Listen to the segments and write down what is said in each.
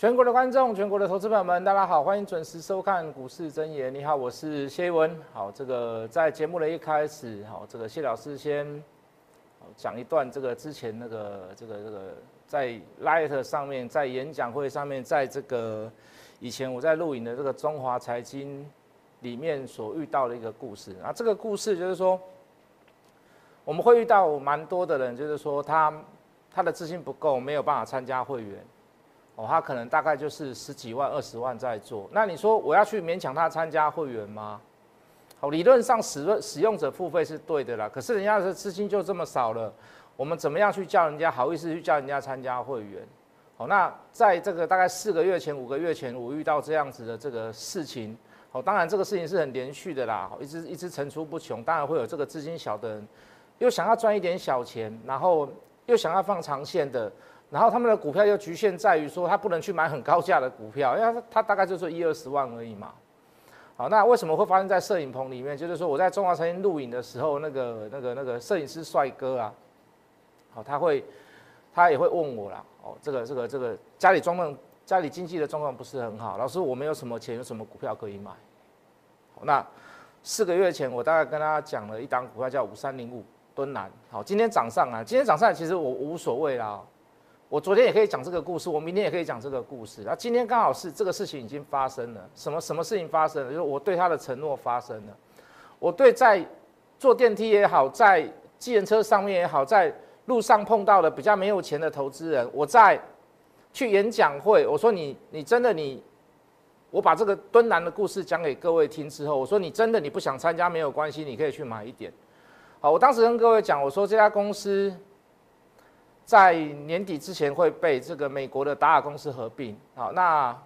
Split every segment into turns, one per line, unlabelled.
全国的观众，全国的投资朋友们，大家好，欢迎准时收看股市真言。你好，我是谢文。好，这个在节目的一开始，好，这个谢老师先讲一段这个之前那个这个这个在 Light 上面，在演讲会上面，在这个以前我在录影的这个中华财经里面所遇到的一个故事。啊，这个故事就是说，我们会遇到蛮多的人，就是说他他的资金不够，没有办法参加会员。哦，他可能大概就是十几万、二十万在做。那你说我要去勉强他参加会员吗？好，理论上使使用者付费是对的啦。可是人家的资金就这么少了，我们怎么样去叫人家好意思去叫人家参加会员？好，那在这个大概四个月前、五个月前，我遇到这样子的这个事情。好，当然这个事情是很连续的啦，一直一直层出不穷。当然会有这个资金小的人，又想要赚一点小钱，然后又想要放长线的。然后他们的股票又局限在于说，他不能去买很高价的股票，因为他大概就是一二十万而已嘛。好，那为什么会发生在摄影棚里面？就是说我在中华财经录影的时候，那个那个那个摄影师帅哥啊，好，他会他也会问我啦，哦，这个这个这个家里状况，家里经济的状况不是很好，老师我没有什么钱，有什么股票可以买？好，那四个月前我大概跟他讲了一档股票叫五三零五敦南，好，今天涨上啊，今天涨上其实我无所谓啦。我昨天也可以讲这个故事，我明天也可以讲这个故事。那今天刚好是这个事情已经发生了，什么什么事情发生了？就是我对他的承诺发生了。我对在坐电梯也好，在计程车上面也好，在路上碰到的比较没有钱的投资人，我在去演讲会，我说你你真的你，我把这个敦南的故事讲给各位听之后，我说你真的你不想参加没有关系，你可以去买一点。好，我当时跟各位讲，我说这家公司。在年底之前会被这个美国的达尔公司合并，好，那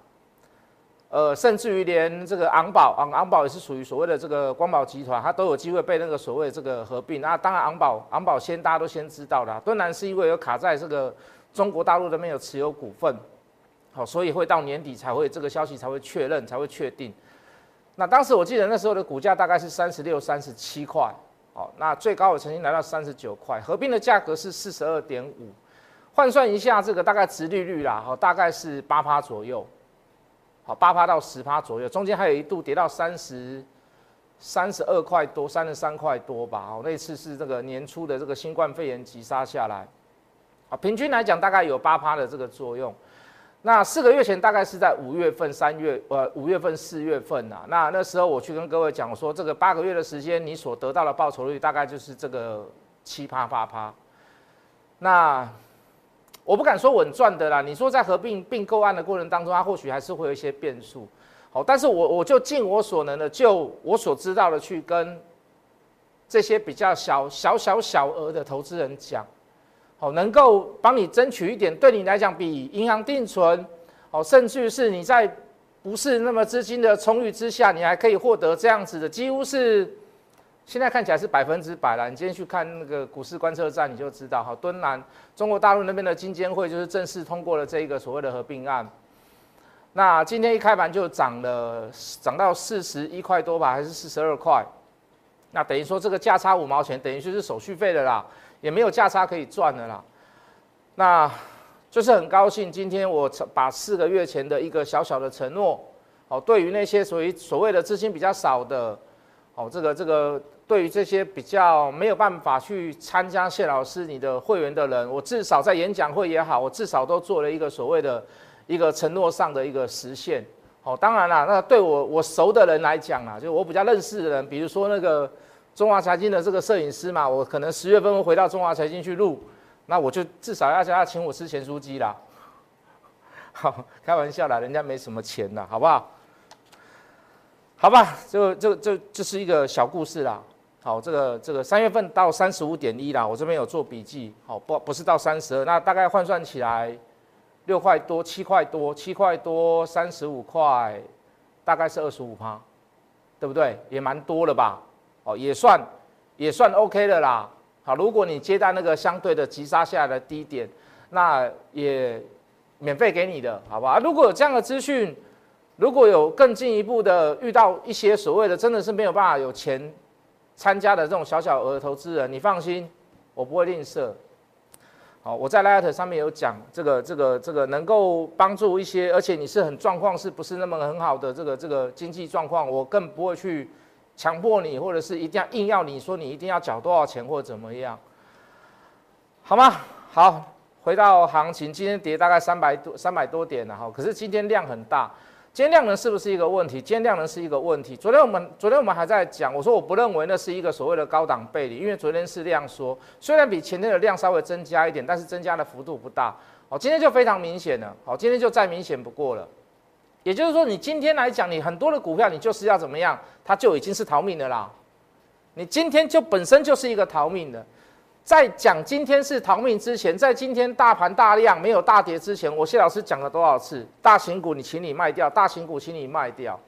呃，甚至于连这个昂宝，昂昂宝也是属于所谓的这个光宝集团，它都有机会被那个所谓这个合并。那当然，昂宝昂宝先大家都先知道了，敦南是因为有卡在这个中国大陆那边有持有股份，好，所以会到年底才会这个消息才会确认，才会确定。那当时我记得那时候的股价大概是三十六、三十七块。好，那最高我曾经来到三十九块，合并的价格是四十二点五，换算一下这个大概值利率啦，好，大概是八趴左右，好，八趴到十趴左右，中间还有一度跌到三十三十二块多，三十三块多吧，好，那次是这个年初的这个新冠肺炎急杀下来，啊，平均来讲大概有八趴的这个作用。那四个月前大概是在五月份、三月，呃，五月份、四月份呐。那那时候我去跟各位讲说，这个八个月的时间，你所得到的报酬率大概就是这个七趴八趴。那我不敢说稳赚的啦。你说在合并并购案的过程当中，它或许还是会有一些变数。好，但是我我就尽我所能的，就我所知道的去跟这些比较小小小小额的投资人讲。哦，能够帮你争取一点，对你来讲比银行定存，哦，甚至是你在不是那么资金的充裕之下，你还可以获得这样子的，几乎是现在看起来是百分之百了。你今天去看那个股市观测站，你就知道，哈，敦南中国大陆那边的金监会就是正式通过了这一个所谓的合并案。那今天一开盘就涨了，涨到四十一块多吧，还是四十二块？那等于说这个价差五毛钱，等于就是手续费的啦。也没有价差可以赚的啦，那就是很高兴，今天我把四个月前的一个小小的承诺，哦，对于那些所谓所谓的资金比较少的，哦，这个这个对于这些比较没有办法去参加谢老师你的会员的人，我至少在演讲会也好，我至少都做了一个所谓的一个承诺上的一个实现。哦，当然啦，那对我我熟的人来讲啊，就我比较认识的人，比如说那个。中华财经的这个摄影师嘛，我可能十月份会回到中华财经去录，那我就至少要叫他请我吃钱书机啦。好，开玩笑啦，人家没什么钱的，好不好？好吧，就就就这是一个小故事啦。好，这个这个三月份到三十五点一啦，我这边有做笔记。好，不不是到三十二，那大概换算起来六块多、七块多、七块多、三十五块，大概是二十五趴，对不对？也蛮多了吧？哦，也算，也算 OK 的啦。好，如果你接到那个相对的急杀下来的低点，那也免费给你的，好不好？如果有这样的资讯，如果有更进一步的遇到一些所谓的真的是没有办法有钱参加的这种小小额投资人，你放心，我不会吝啬。好，我在 Light 上面有讲这个这个这个能够帮助一些，而且你是很状况是不是那么很好的这个这个经济状况，我更不会去强迫你，或者是一定要硬要你说你一定要缴多少钱或怎么样，好吗？好，回到行情，今天跌大概三百多三百多点了哈，可是今天量很大。今天量能是不是一个问题？今天量能是一个问题。昨天我们昨天我们还在讲，我说我不认为那是一个所谓的高档背离，因为昨天是量缩，虽然比前天的量稍微增加一点，但是增加的幅度不大。好，今天就非常明显了。好，今天就再明显不过了。也就是说，你今天来讲，你很多的股票，你就是要怎么样，它就已经是逃命的啦。你今天就本身就是一个逃命的。在讲今天是逃命之前，在今天大盘大量没有大跌之前，我谢老师讲了多少次？大型股你请你卖掉，大型股请你卖掉。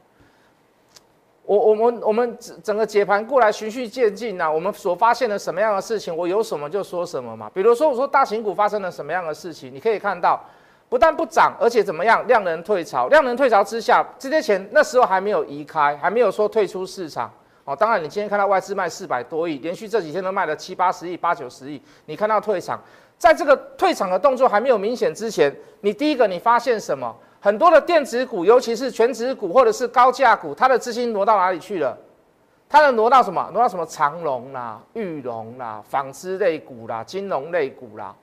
我我们我们整整个解盘过来循序渐进呐，我们所发现的什么样的事情，我有什么就说什么嘛。比如说我说大型股发生了什么样的事情，你可以看到，不但不涨，而且怎么样？量能退潮，量能退潮之下，这些钱那时候还没有移开，还没有说退出市场。哦，当然，你今天看到外资卖四百多亿，连续这几天都卖了七八十亿、八九十亿。你看到退场，在这个退场的动作还没有明显之前，你第一个你发现什么？很多的电子股，尤其是全指股或者是高价股，它的资金挪到哪里去了？它能挪到什么？挪到什么长隆啦、玉龙啦、纺织类股啦、金融类股啦。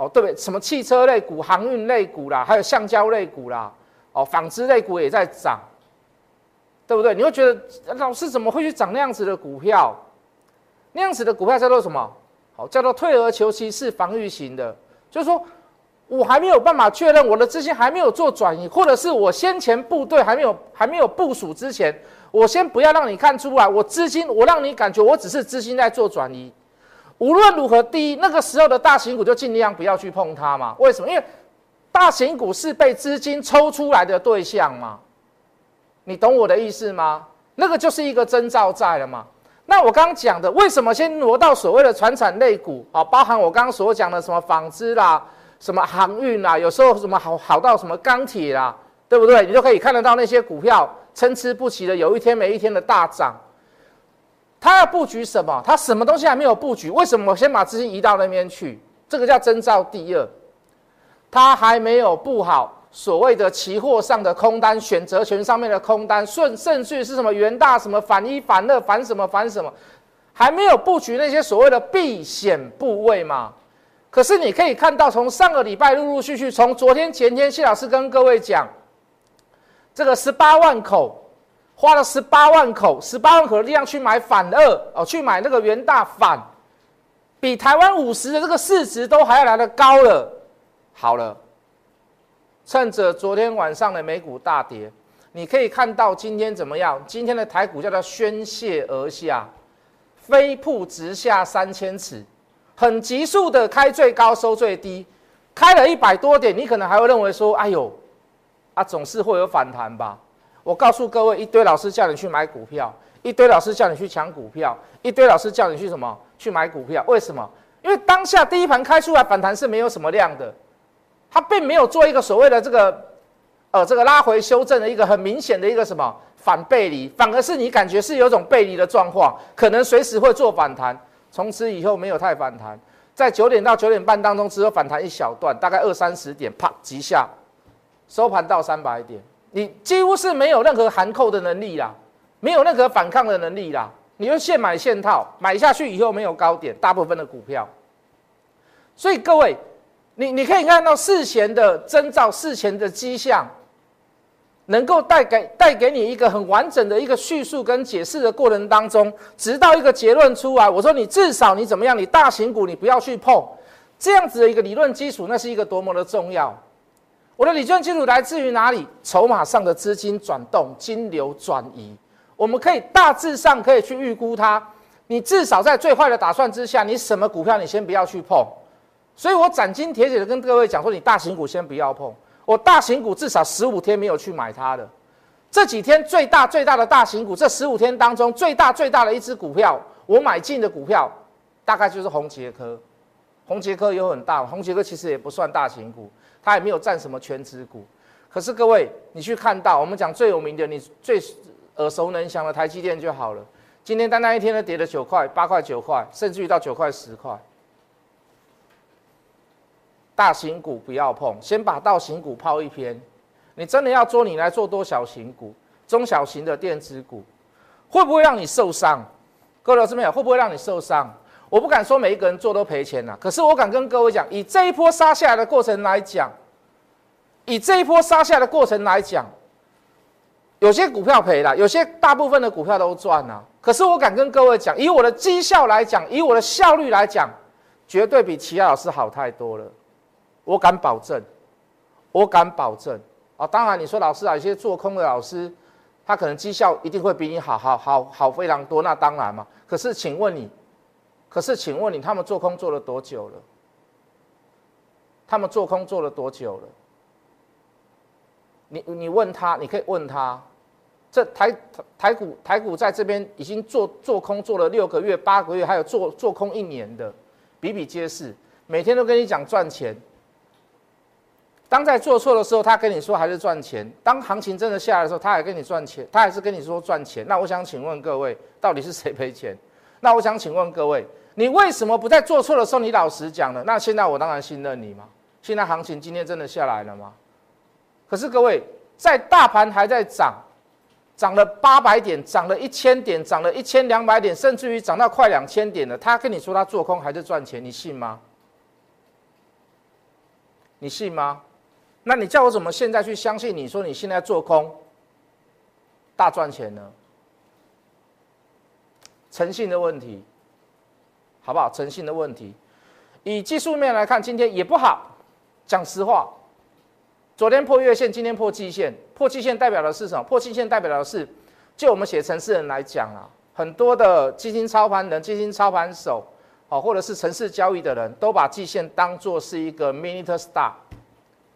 哦，对不对？什么汽车类股、航运类股啦，还有橡胶类股啦。哦，纺织类股也在涨。对不对？你会觉得老师怎么会去涨那样子的股票？那样子的股票叫做什么？好，叫做退而求其次、防御型的。就是说我还没有办法确认我的资金还没有做转移，或者是我先前部队还没有还没有部署之前，我先不要让你看出来，我资金我让你感觉我只是资金在做转移。无论如何，第一那个时候的大型股就尽量不要去碰它嘛。为什么？因为大型股是被资金抽出来的对象嘛。你懂我的意思吗？那个就是一个征兆在了嘛。那我刚刚讲的，为什么先挪到所谓的传产类股啊？包含我刚刚所讲的什么纺织啦、什么航运啦，有时候什么好好到什么钢铁啦，对不对？你就可以看得到那些股票参差不齐的，有一天没一天的大涨。他要布局什么？他什么东西还没有布局？为什么我先把资金移到那边去？这个叫征兆第二，他还没有布好。所谓的期货上的空单、选择权上面的空单顺顺序是什么？元大什么反一反二反什么反什么？还没有布局那些所谓的避险部位嘛？可是你可以看到，从上个礼拜陆陆续续，从昨天前天，谢老师跟各位讲，这个十八万口花了十八万口，十八万口的力量去买反二哦，去买那个元大反，比台湾五十的这个市值都还要来的高了。好了。趁着昨天晚上的美股大跌，你可以看到今天怎么样？今天的台股叫做宣泄而下，飞瀑直下三千尺，很急速的开最高收最低，开了一百多点，你可能还会认为说，哎呦，啊总是会有反弹吧？我告诉各位，一堆老师叫你去买股票，一堆老师叫你去抢股票，一堆老师叫你去什么？去买股票？为什么？因为当下第一盘开出来反弹是没有什么量的。它并没有做一个所谓的这个，呃，这个拉回修正的一个很明显的一个什么反背离，反而是你感觉是有种背离的状况，可能随时会做反弹。从此以后没有太反弹，在九点到九点半当中只有反弹一小段，大概二三十点，啪急下，收盘到三百点，你几乎是没有任何含扣的能力啦，没有任何反抗的能力啦，你就现买现套，买下去以后没有高点，大部分的股票，所以各位。你你可以看到事前的征兆、事前的迹象，能够带给带给你一个很完整的一个叙述跟解释的过程当中，直到一个结论出来。我说你至少你怎么样？你大型股你不要去碰，这样子的一个理论基础，那是一个多么的重要。我的理论基础来自于哪里？筹码上的资金转动、金流转移，我们可以大致上可以去预估它。你至少在最坏的打算之下，你什么股票你先不要去碰。所以我斩钉截铁的跟各位讲说，你大型股先不要碰。我大型股至少十五天没有去买它的。这几天最大最大的大型股，这十五天当中最大最大的一只股票，我买进的股票，大概就是红杰科。红杰科有很大，红杰科其实也不算大型股，它也没有占什么全值股。可是各位，你去看到我们讲最有名的，你最耳熟能详的台积电就好了。今天单单一天呢跌了九块、八块、九块，甚至于到九块、十块。大型股不要碰，先把大型股抛一边。你真的要做，你来做多小型股、中小型的电子股，会不会让你受伤？各位老师们，会不会让你受伤？我不敢说每一个人做都赔钱了，可是我敢跟各位讲，以这一波杀下来的过程来讲，以这一波杀下来的过程来讲，有些股票赔了，有些大部分的股票都赚了。可是我敢跟各位讲，以我的绩效来讲，以我的效率来讲，绝对比其他老师好太多了。我敢保证，我敢保证啊！当然你说老师啊，有些做空的老师，他可能绩效一定会比你好好好好非常多，那当然嘛。可是请问你？可是，请问你，他们做空做了多久了？他们做空做了多久了？你你问他，你可以问他，这台台股台股在这边已经做做空做了六个月、八个月，还有做做空一年的，比比皆是，每天都跟你讲赚钱。当在做错的时候，他跟你说还是赚钱；当行情真的下来的时候，他还跟你赚钱，他还是跟你说赚钱。那我想请问各位，到底是谁赔钱？那我想请问各位。你为什么不在做错的时候你老实讲呢？那现在我当然信任你嘛。现在行情今天真的下来了吗？可是各位，在大盘还在涨，涨了八百点，涨了一千点，涨了一千两百点，甚至于涨到快两千点了，他跟你说他做空还是赚钱，你信吗？你信吗？那你叫我怎么现在去相信你说你现在做空大赚钱呢？诚信的问题。好不好？诚信的问题，以技术面来看，今天也不好。讲实话，昨天破月线，今天破季线。破季线代表的是什么？破季线代表的是，就我们写程式人来讲啊，很多的基金操盘人、基金操盘手，哦，或者是城市交易的人都把季线当做是一个 minute star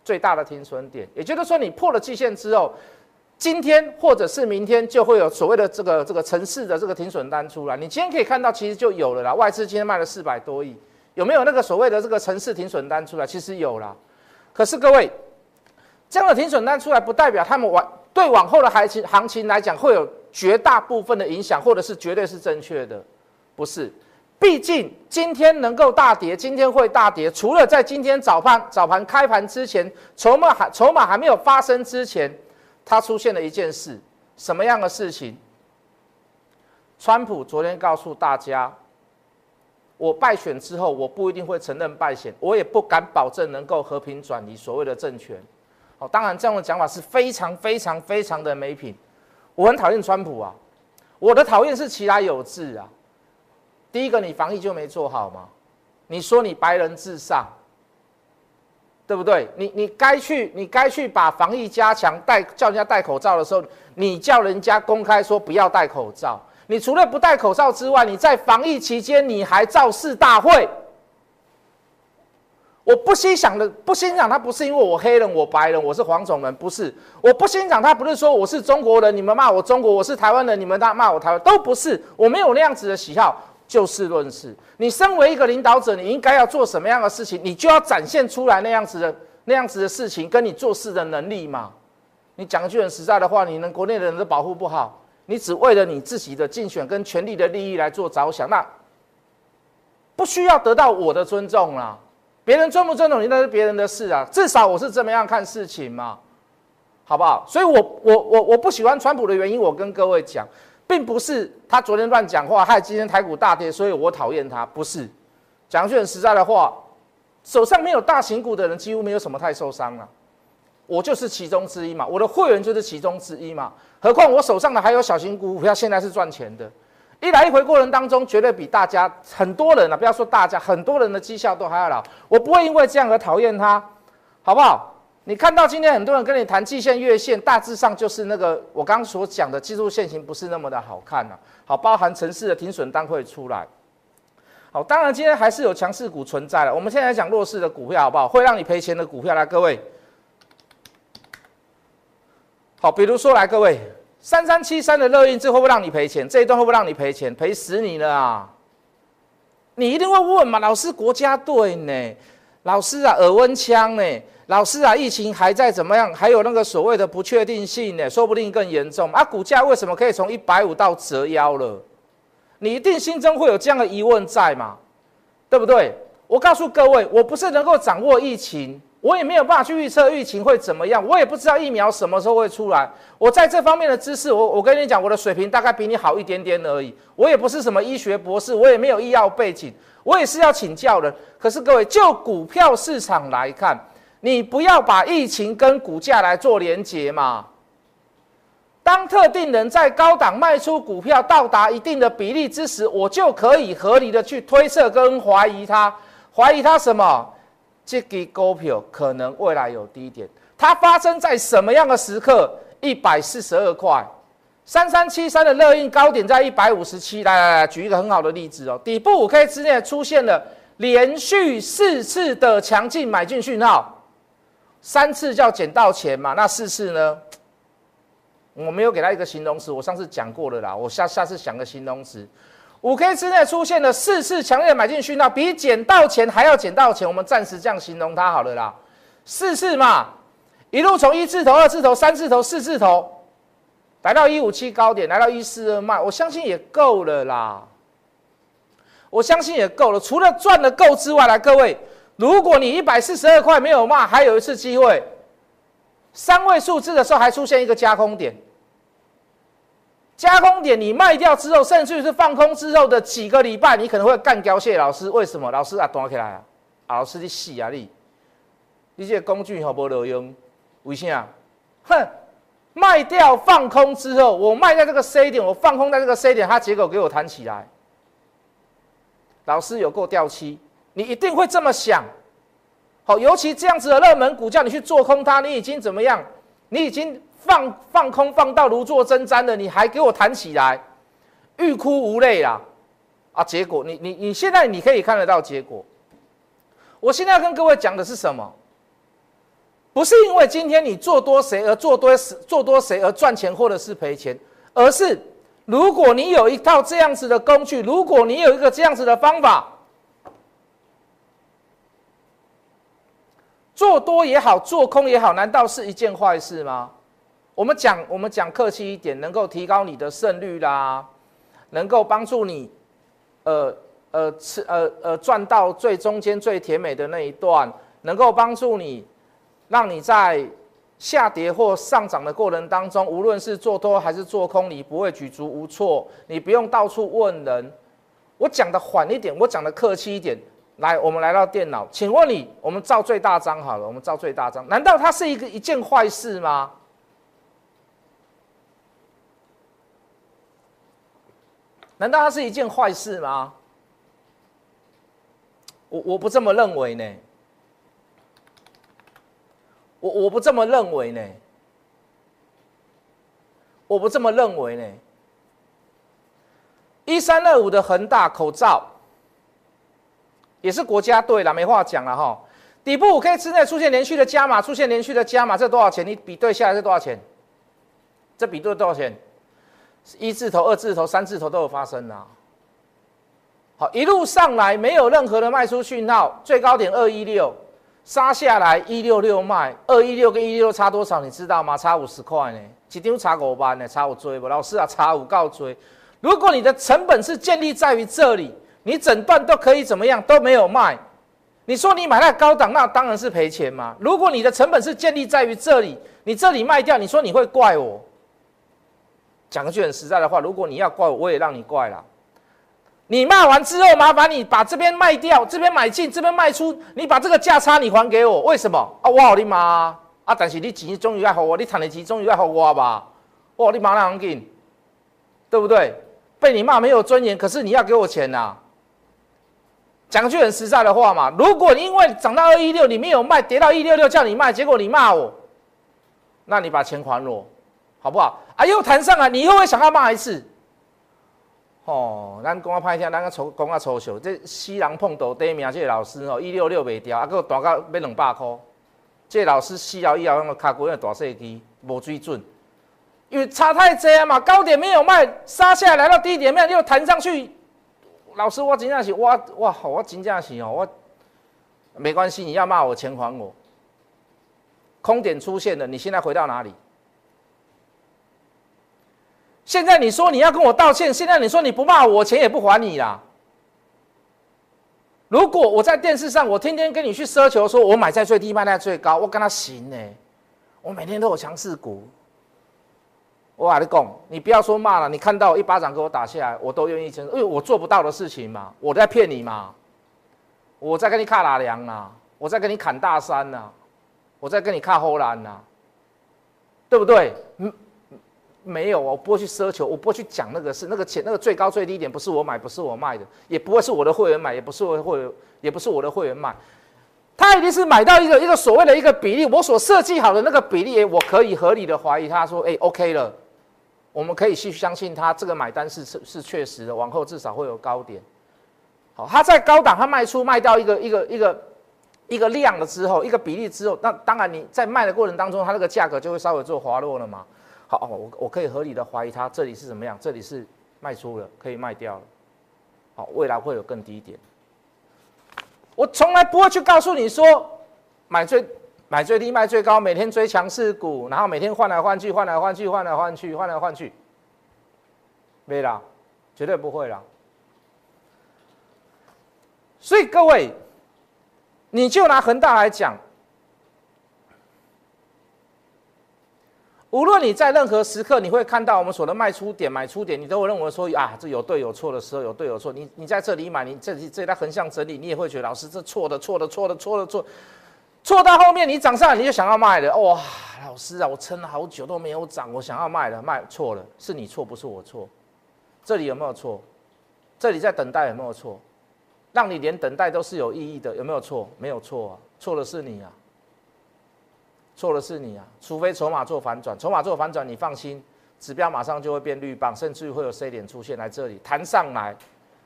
最大的停损点。也就是说，你破了季线之后。今天或者是明天就会有所谓的这个这个城市的这个停损单出来。你今天可以看到，其实就有了啦。外资今天卖了四百多亿，有没有那个所谓的这个城市停损单出来？其实有啦。可是各位，这样的停损单出来，不代表他们往对往后的行情行情来讲会有绝大部分的影响，或者是绝对是正确的，不是。毕竟今天能够大跌，今天会大跌，除了在今天早盘早盘开盘之前，筹码还筹码还没有发生之前。他出现了一件事，什么样的事情？川普昨天告诉大家，我败选之后，我不一定会承认败选，我也不敢保证能够和平转移所谓的政权。好，当然这样的讲法是非常非常非常的没品。我很讨厌川普啊，我的讨厌是其来有志啊。第一个，你防疫就没做好吗？你说你白人至上。对不对？你你该去，你该去把防疫加强，戴叫人家戴口罩的时候，你叫人家公开说不要戴口罩。你除了不戴口罩之外，你在防疫期间你还造势大会。我不欣赏的，不欣赏他不是因为我黑人，我白人，我是黄种人，不是。我不欣赏他不是说我是中国人，你们骂我中国，我是台湾人，你们骂骂我台湾，都不是。我没有那样子的喜好。就事论事，你身为一个领导者，你应该要做什么样的事情，你就要展现出来那样子的那样子的事情，跟你做事的能力嘛。你讲句很实在的话，你能国内的人都保护不好，你只为了你自己的竞选跟权力的利益来做着想，那不需要得到我的尊重啦。别人尊不尊重你那是别人的事啊，至少我是这么样看事情嘛，好不好？所以，我我我我不喜欢川普的原因，我跟各位讲。并不是他昨天乱讲话害今天台股大跌，所以我讨厌他。不是，讲句很实在的话，手上没有大型股的人几乎没有什么太受伤了。我就是其中之一嘛，我的会员就是其中之一嘛。何况我手上的还有小型股股票，现在是赚钱的。一来一回过程当中，绝对比大家很多人啊，不要说大家，很多人的绩效都还要老。我不会因为这样而讨厌他，好不好？你看到今天很多人跟你谈季线、月线，大致上就是那个我刚所讲的技术线型不是那么的好看呐。好，包含城市的停损单会出来。好，当然今天还是有强势股存在了。我们现在讲弱势的股票好不好？会让你赔钱的股票来，各位。好，比如说来各位，三三七三的热印，这会不会让你赔钱？这一段会不会让你赔钱？赔死你了啊！你一定会问嘛，老师，国家队呢？老师啊，耳温枪呢？老师啊，疫情还在怎么样？还有那个所谓的不确定性呢，说不定更严重啊！股价为什么可以从一百五到折腰了？你一定心中会有这样的疑问在嘛？对不对？我告诉各位，我不是能够掌握疫情，我也没有办法去预测疫情会怎么样，我也不知道疫苗什么时候会出来。我在这方面的知识，我我跟你讲，我的水平大概比你好一点点而已。我也不是什么医学博士，我也没有医药背景，我也是要请教的。可是各位，就股票市场来看，你不要把疫情跟股价来做连结嘛。当特定人在高档卖出股票到达一定的比例之时，我就可以合理的去推测跟怀疑它，怀疑它什么？这个股票可能未来有低点，它发生在什么样的时刻？一百四十二块，三三七三的热印高点在一百五十七。来来来，举一个很好的例子哦，底部五 K 之内出现了连续四次的强劲买进讯号，三次叫捡到钱嘛，那四次呢？我没有给他一个形容词，我上次讲过了啦。我下下次想个形容词，五 K 之内出现了四次强烈的买进讯号，比捡到钱还要捡到钱。我们暂时这样形容它好了啦。四次嘛，一路从一字头、二字头、三字头、四字头，来到一五七高点，来到一四二卖，我相信也够了啦。我相信也够了。除了赚的够之外，来各位，如果你一百四十二块没有卖，还有一次机会。三位数字的时候还出现一个加空点，加空点你卖掉之后，甚至是放空之后的几个礼拜，你可能会干掉谢老师。为什么？老师啊，端起来啊，老师你死啊你！你这个工具好不好用？为啥？哼，卖掉放空之后，我卖在这个 C 点，我放空在这个 C 点，它结果给我弹起来。老师有够掉漆，你一定会这么想。好，尤其这样子的热门股，叫你去做空它，你已经怎么样？你已经放放空放到如坐针毡了，你还给我弹起来，欲哭无泪啦！啊，结果你你你现在你可以看得到结果。我现在要跟各位讲的是什么？不是因为今天你做多谁而做多做多谁而赚钱或者是赔钱，而是如果你有一套这样子的工具，如果你有一个这样子的方法。做多也好，做空也好，难道是一件坏事吗？我们讲，我们讲客气一点，能够提高你的胜率啦，能够帮助你，呃呃吃呃呃赚到最中间最甜美的那一段，能够帮助你，让你在下跌或上涨的过程当中，无论是做多还是做空，你不会举足无措，你不用到处问人。我讲的缓一点，我讲的客气一点。来，我们来到电脑，请问你，我们照最大张好了，我们照最大张，难道它是一个一件坏事吗？难道它是一件坏事吗？我我不这么认为呢，我我不这么认为呢，我不这么认为呢。一三二五的恒大口罩。也是国家队了，没话讲了哈。底部五 K 之内出现连续的加码，出现连续的加码，这多少钱？你比对下来是多少钱？这比对多少钱？一字头、二字头、三字头都有发生啊。好，一路上来没有任何的卖出讯号，最高点二一六，杀下来一六六卖，二一六跟一六差多少？你知道吗？差五十块呢。几张差五万呢？差五追不？老师啊，差五告追。如果你的成本是建立在于这里。你整段都可以怎么样都没有卖，你说你买那高档，那当然是赔钱嘛。如果你的成本是建立在于这里，你这里卖掉，你说你会怪我？讲句很实在的话，如果你要怪我，我也让你怪了。你卖完之后，麻烦你把这边卖掉，这边买进，这边卖出，你把这个价差你还给我。为什么啊？我好你妈啊！但是你钱终于要还我，你赚的钱终于要还我吧？我你妈那样紧，对不对？被你骂没有尊严，可是你要给我钱呐。讲句很实在的话嘛，如果因为涨到二一六你没有卖，跌到一六六叫你卖，结果你骂我，那你把钱还我，好不好？啊，又弹上来，你又会想要骂一次？哦，咱讲啊拍听，咱个抽讲啊抽笑，这西人碰到第一名，这个老师哦，一六六袂掉，啊，佮大到要两百块，这老师死了以后，那个卡骨因大细机无水准，因为差太多啊嘛，高点没有卖，杀下来来到低点面又弹上去。老师，我真正是我哇，我真正是哦，我没关系，你要骂我钱还我。空点出现了，你现在回到哪里？现在你说你要跟我道歉，现在你说你不骂我，钱也不还你啦。如果我在电视上，我天天跟你去奢求，说我买在最低，卖在最高，我跟他行呢，我每天都有强势股。我跟你讲，你不要说骂了，你看到一巴掌给我打下来，我都愿意承因为我做不到的事情嘛，我在骗你嘛，我在跟你卡拉梁啊，我在跟你砍大山呐，我在跟你卡后兰呐，对不对？嗯，没有我不会去奢求，我不会去讲那个事那个钱，那个最高最低点不是我买，不是我卖的，也不会是我的会员买，也不是我的会员，也不是我的会员卖，他一定是买到一个一个所谓的一个比例，我所设计好的那个比例，我可以合理的怀疑他说，哎，OK 了。我们可以去相信他这个买单是是确实的，往后至少会有高点。好，他在高档，他卖出卖掉一个一个一个一个量了之后，一个比例之后，那当然你在卖的过程当中，它那个价格就会稍微做滑落了嘛。好，我我可以合理的怀疑它这里是怎么样，这里是卖出了，可以卖掉了。好，未来会有更低点。我从来不会去告诉你说买最。买最低卖最高，每天追强势股，然后每天换来换去，换来换去，换来换去，换来换去，没啦，绝对不会啦。所以各位，你就拿恒大来讲，无论你在任何时刻，你会看到我们所的卖出点、买出点，你都会认为说啊，这有对有错的时候，有对有错。你你在这里买，你这里这里在横向整理，你也会觉得老师这错的错的错的错的错。错错到后面，你涨上来你就想要卖了，哇，老师啊，我撑了好久都没有涨，我想要卖了，卖错了，是你错，不是我错。这里有没有错？这里在等待有没有错？让你连等待都是有意义的，有没有错？没有错啊，错的是你啊，错的是你啊。除非筹码做反转，筹码做反转，你放心，指标马上就会变绿棒，甚至于会有 C 点出现来这里弹上来，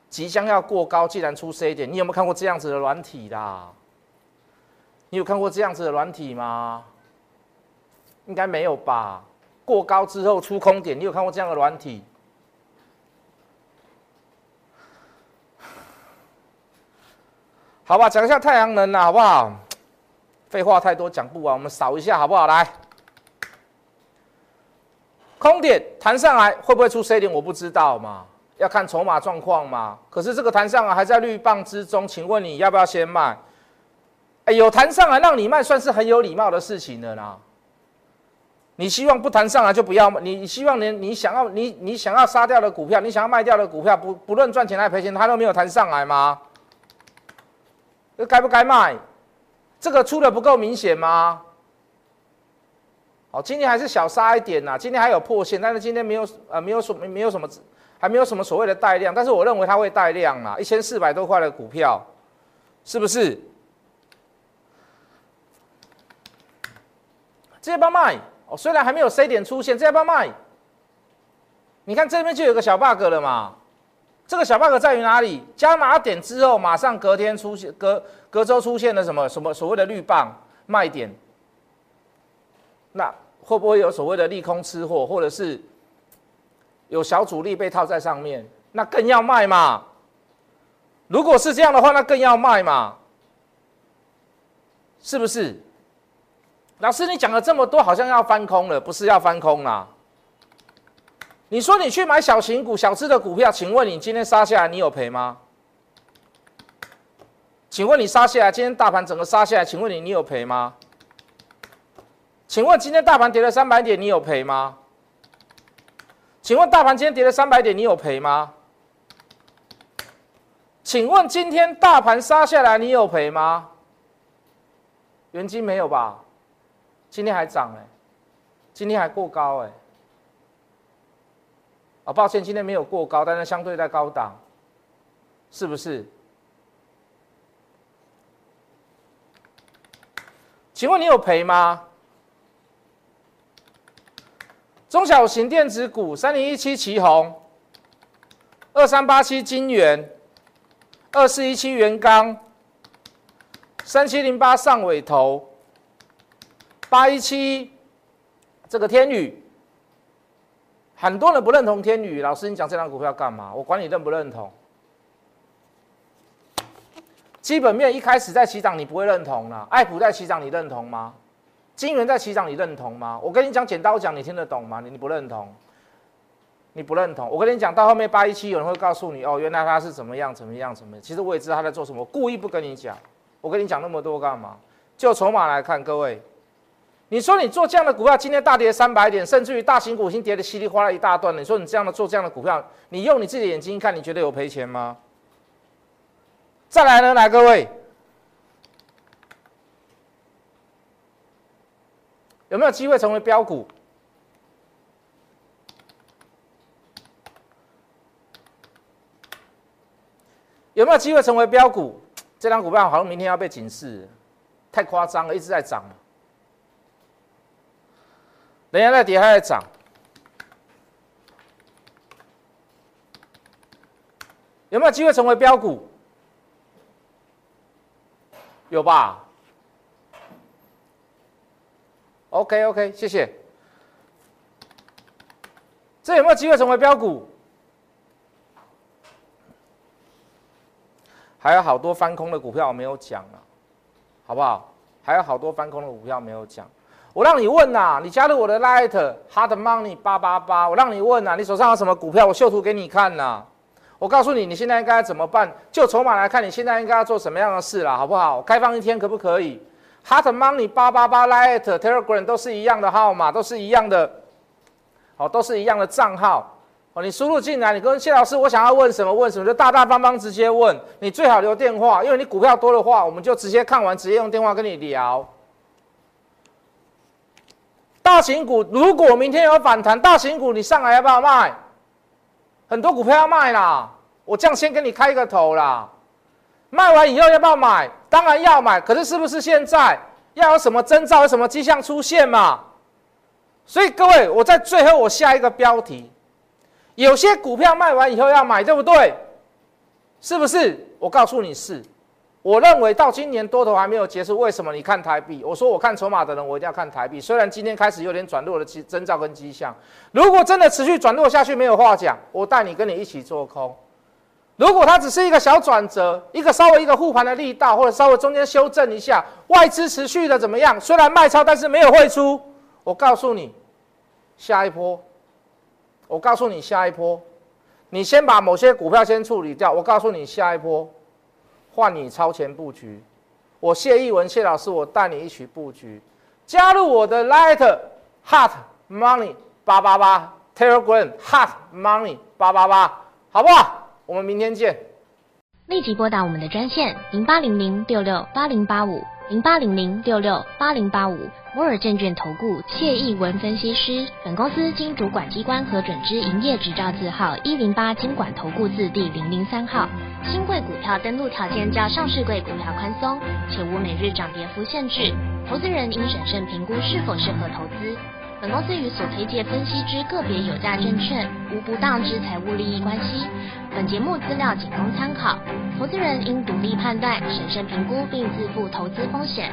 即将要过高，既然出 C 点，你有没有看过这样子的软体啦？你有看过这样子的软体吗？应该没有吧。过高之后出空点，你有看过这样的软体？好吧，讲一下太阳能啦，好不好？废话太多讲不完，我们扫一下好不好？来，空点弹上来会不会出 C 点？我不知道嘛，要看筹码状况嘛。可是这个弹上来还在绿棒之中，请问你要不要先卖？有弹上来让你卖，算是很有礼貌的事情了啦。你希望不弹上来就不要，你希望你你想要你你想要杀掉的股票，你想要卖掉的股票，不不论赚钱还是赔钱，它都没有谈上来吗？这该不该卖？这个出的不够明显吗？好，今天还是小杀一点呐，今天还有破线，但是今天没有呃没有什没有什么还没有什么所谓的带量，但是我认为它会带量啊，一千四百多块的股票，是不是？这要卖哦，虽然还没有 C 点出现，这要不要卖？你看这边就有个小 bug 了嘛。这个小 bug 在于哪里？加码点之后，马上隔天出现，隔隔周出现了什么什么所谓的绿棒卖点？那会不会有所谓的利空吃货，或者是有小主力被套在上面？那更要卖嘛？如果是这样的话，那更要卖嘛？是不是？老师，你讲了这么多，好像要翻空了，不是要翻空啦？你说你去买小型股、小资的股票，请问你今天杀下来，你有赔吗？请问你杀下来，今天大盘整个杀下来，请问你你有赔吗？请问今天大盘跌了三百点，你有赔吗？请问大盘今天跌了三百点，你有赔吗？请问今天大盘杀下来，你有赔吗？原金没有吧？今天还涨哎，今天还过高哎，啊，抱歉，今天没有过高，但是相对在高档，是不是？请问你有赔吗？中小型电子股，三零一七旗宏，二三八七金元，二四一七元刚，三七零八上尾头。八一七，这个天宇，很多人不认同天宇。老师，你讲这张股票干嘛？我管你认不认同。基本面一开始在起涨，你不会认同了。爱普在起涨，你认同吗？金元在起涨，你认同吗？我跟你讲，剪刀讲，你听得懂吗？你不认同。你不认同。我跟你讲到后面八一七，有人会告诉你哦，原来他是怎么样怎么样怎么样。其实我也知道他在做什么，故意不跟你讲。我跟你讲那么多干嘛？就筹码来看，各位，你说你做这样的股票，今天大跌三百点，甚至于大型股已经跌得稀里哗啦一大段了。你说你这样的做这样的股票，你用你自己的眼睛看，你觉得有赔钱吗？再来呢，来各位，有没有机会成为标股？有没有机会成为标股？这张股票好像明天要被警示，太夸张了，一直在涨，人家在跌，还在涨，有没有机会成为标股？有吧？OK OK，谢谢。这有没有机会成为标股？还有好多翻空的股票没有讲了，好不好？还有好多翻空的股票没有讲。我让你问呐，你加入我的 Light Hard Money 八八八，我让你问呐，你手上有什么股票？我秀图给你看呐。我告诉你，你现在应该怎么办？就筹码来看，你现在应该要做什么样的事了，好不好？开放一天可不可以？Hot Money 八八八 Light Telegram 都是一样的号码，都是一样的，好，都是一样的账号。哦，你输入进来，你跟谢老师，我想要问什么？问什么？就大大方方直接问。你最好留电话，因为你股票多的话，我们就直接看完，直接用电话跟你聊。大型股如果明天有反弹，大型股你上来要不要卖？很多股票要卖啦，我这样先给你开一个头啦。卖完以后要不要买？当然要买，可是是不是现在要有什么征兆、有什么迹象出现嘛？所以各位，我在最后我下一个标题：有些股票卖完以后要买，对不对？是不是？我告诉你是。我认为到今年多头还没有结束，为什么？你看台币，我说我看筹码的人，我一定要看台币。虽然今天开始有点转弱的迹征兆跟迹象，如果真的持续转弱下去，没有话讲，我带你跟你一起做空。如果它只是一个小转折，一个稍微一个护盘的力道，或者稍微中间修正一下，外资持续的怎么样？虽然卖超，但是没有汇出。我告诉你，下一波，我告诉你下一波，你先把某些股票先处理掉。我告诉你下一波。换你超前布局，我谢逸文谢老师，我带你一起布局，加入我的 Light Heart Money 八八八 Telegram Heart Money 八八八，好不好？我们明天见。
立即拨打我们的专线零八零零六六八零八五零八零零六六八零八五摩尔证券投顾谢义文分析师。本公司经主管机关核准之营业执照字号一零八经管投顾字第零零三号。新贵股票登录条件较上市贵股票宽松，且无每日涨跌幅限制。投资人应审慎评估是否适合投资。本公司与所推介分析之个别有价证券无不当之财务利益关系。本节目资料仅供参考，投资人应独立判断、审慎评估并自负投资风险。